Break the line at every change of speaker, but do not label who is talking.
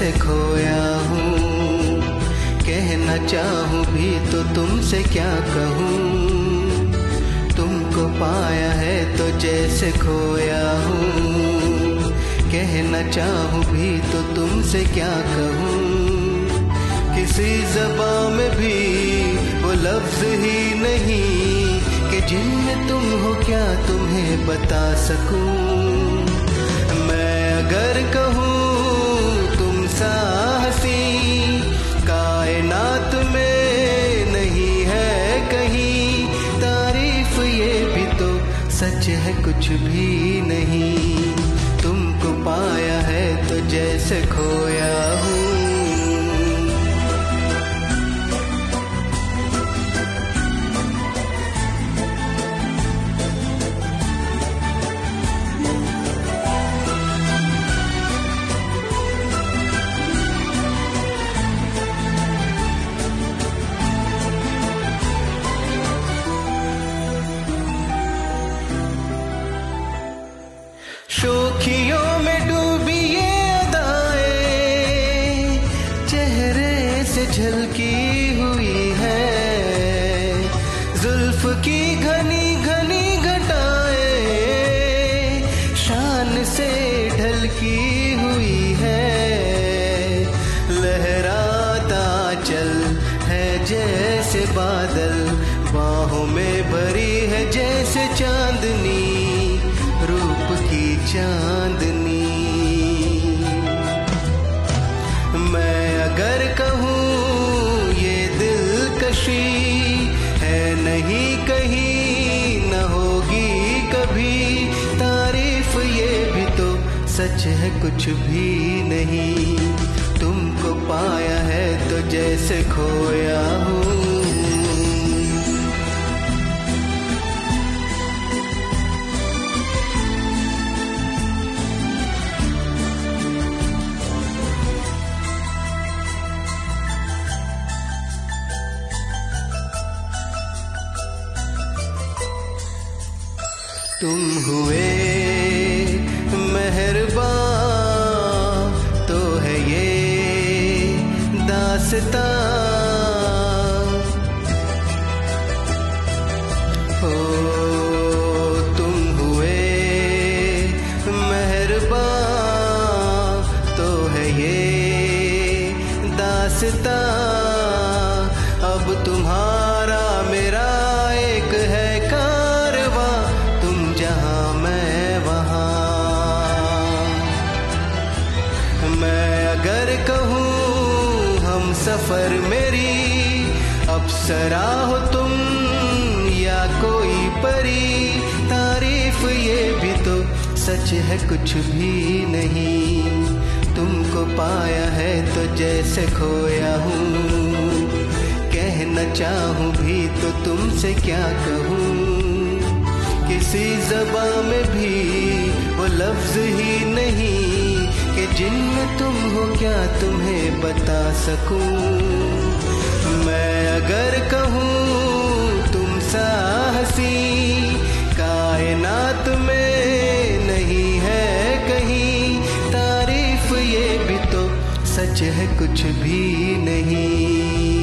है तो जैसे खोया हूँ। कहना चाहूँ भी तो तुमसे क्या कहूँ। तुमको पाया है तो जैसे खोया हूँ। कहना चाहूँ भी तो तुमसे क्या कहूँ। किसी जबा में भी वो लफ्ज ही नहीं कि जिनमें तुम हो क्या तुम्हें बता सकूँ। मैं अगर कहूँ कुछ भी नहीं। तुमको पाया है तो जैसे खोया हूँ शोखियों में चेहरे से झलकी हुई है। जुल्फ की घनी घनी घटाएँ, शान से ढलकी हुई है। चल है जैसे बादल, बाहों में भरी है जैसे चांदनी। चांदनी। मैं अगर कहूँ ये दिलकशी है नहीं, कहीं न होगी कभी। तारीफ़ ये भी तो सच है, कुछ भी नहीं। तुमको पाया है तो जैसे खोया हूँ। तुम हुए मेहरबान तो है ये दासता। हो तुम हुए मेहरबान तो है ये दासता। अब तुम्हारा सफ़र मेरी। अप्सरा हो तुम या कोई परी। तारीफ़ ये भी तो सच है, कुछ भी नहीं। तुमको पाया है तो जैसे खोया हूँ। कहना चाहूँ भी तो तुमसे क्या कहूँ। किसी जबा में भी वो लफ्ज ही नहीं। कि जिन्न तुम हो, क्या तुम्हें बता सकूँ? मैं अगर कहूँ, तुम साहसी, कायनात में नहीं है कहीं। तारीफ़ ये भी तो सच है, कुछ भी नहीं।